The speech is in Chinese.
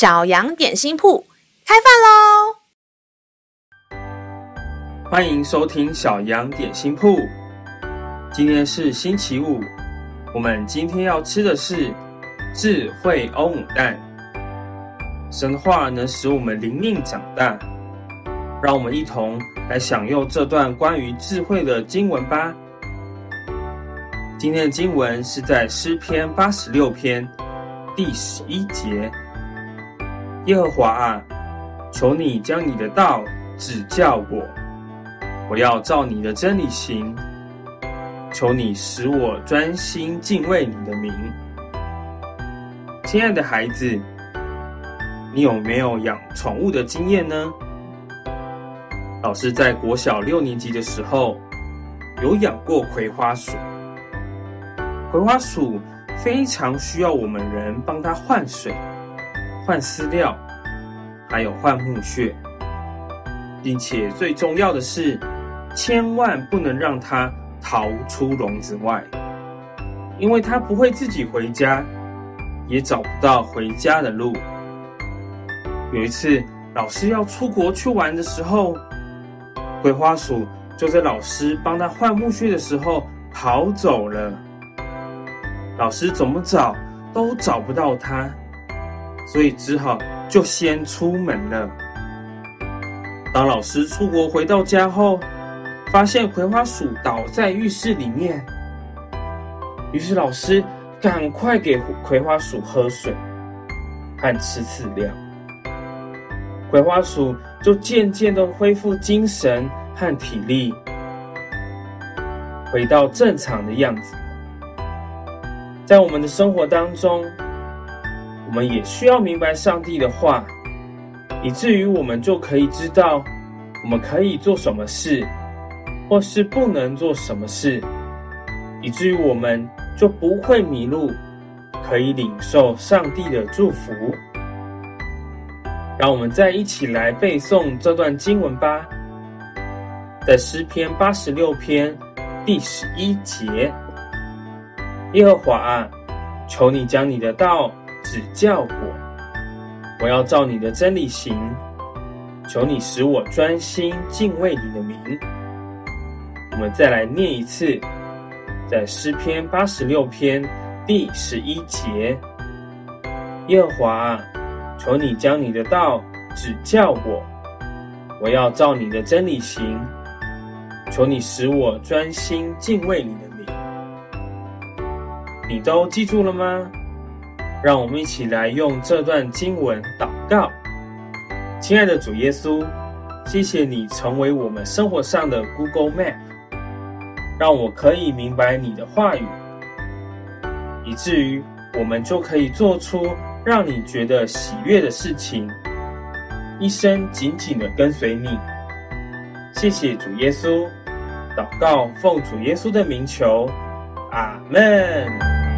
小羊点心铺开饭喽！欢迎收听小羊点心铺。今天是星期五，我们今天要吃的是智慧欧姆蛋。神话能使我们灵命长大，让我们一同来享用这段关于智慧的经文吧。今天的经文是在诗篇八十六篇第十一节。耶和华啊，求你将你的道指教我，我要照你的真理行。求你使我专心敬畏你的名。亲爱的孩子，你有没有养宠物的经验呢？老师在国小六年级的时候，有养过葵花鼠。葵花鼠非常需要我们人帮它换水。换饲料，还有换木屑，并且最重要的是，千万不能让它逃出笼子外，因为它不会自己回家，也找不到回家的路。有一次，老师要出国去玩的时候，桂花鼠就在老师帮他换木屑的时候跑走了。老师怎么找都找不到它。所以只好就先出门了。当老师出国回到家后，发现葵花鼠倒在浴室里面。于是老师赶快给葵花鼠喝水和吃饲料。葵花鼠就渐渐的恢复精神和体力，回到正常的样子。在我们的生活当中，我们也需要明白上帝的话，以至于我们就可以知道我们可以做什么事，或是不能做什么事，以至于我们就不会迷路，可以领受上帝的祝福。让我们再一起来背诵这段经文吧，在诗篇八十六篇第十一节：耶和华啊，求你将你的道。指教我，我要照你的真理行。求你使我专心敬畏你的名。我们再来念一次，在诗篇八十六篇第十一节：耶和华，求你将你的道指教我，我要照你的真理行。求你使我专心敬畏你的名。你都记住了吗？让我们一起来用这段经文祷告。亲爱的主耶稣，谢谢你成为我们生活上的 Google Map，让我可以明白你的话语，以至于我们就可以做出让你觉得喜悦的事情，一生紧紧的跟随你。谢谢主耶稣，祷告奉主耶稣的名求，阿门。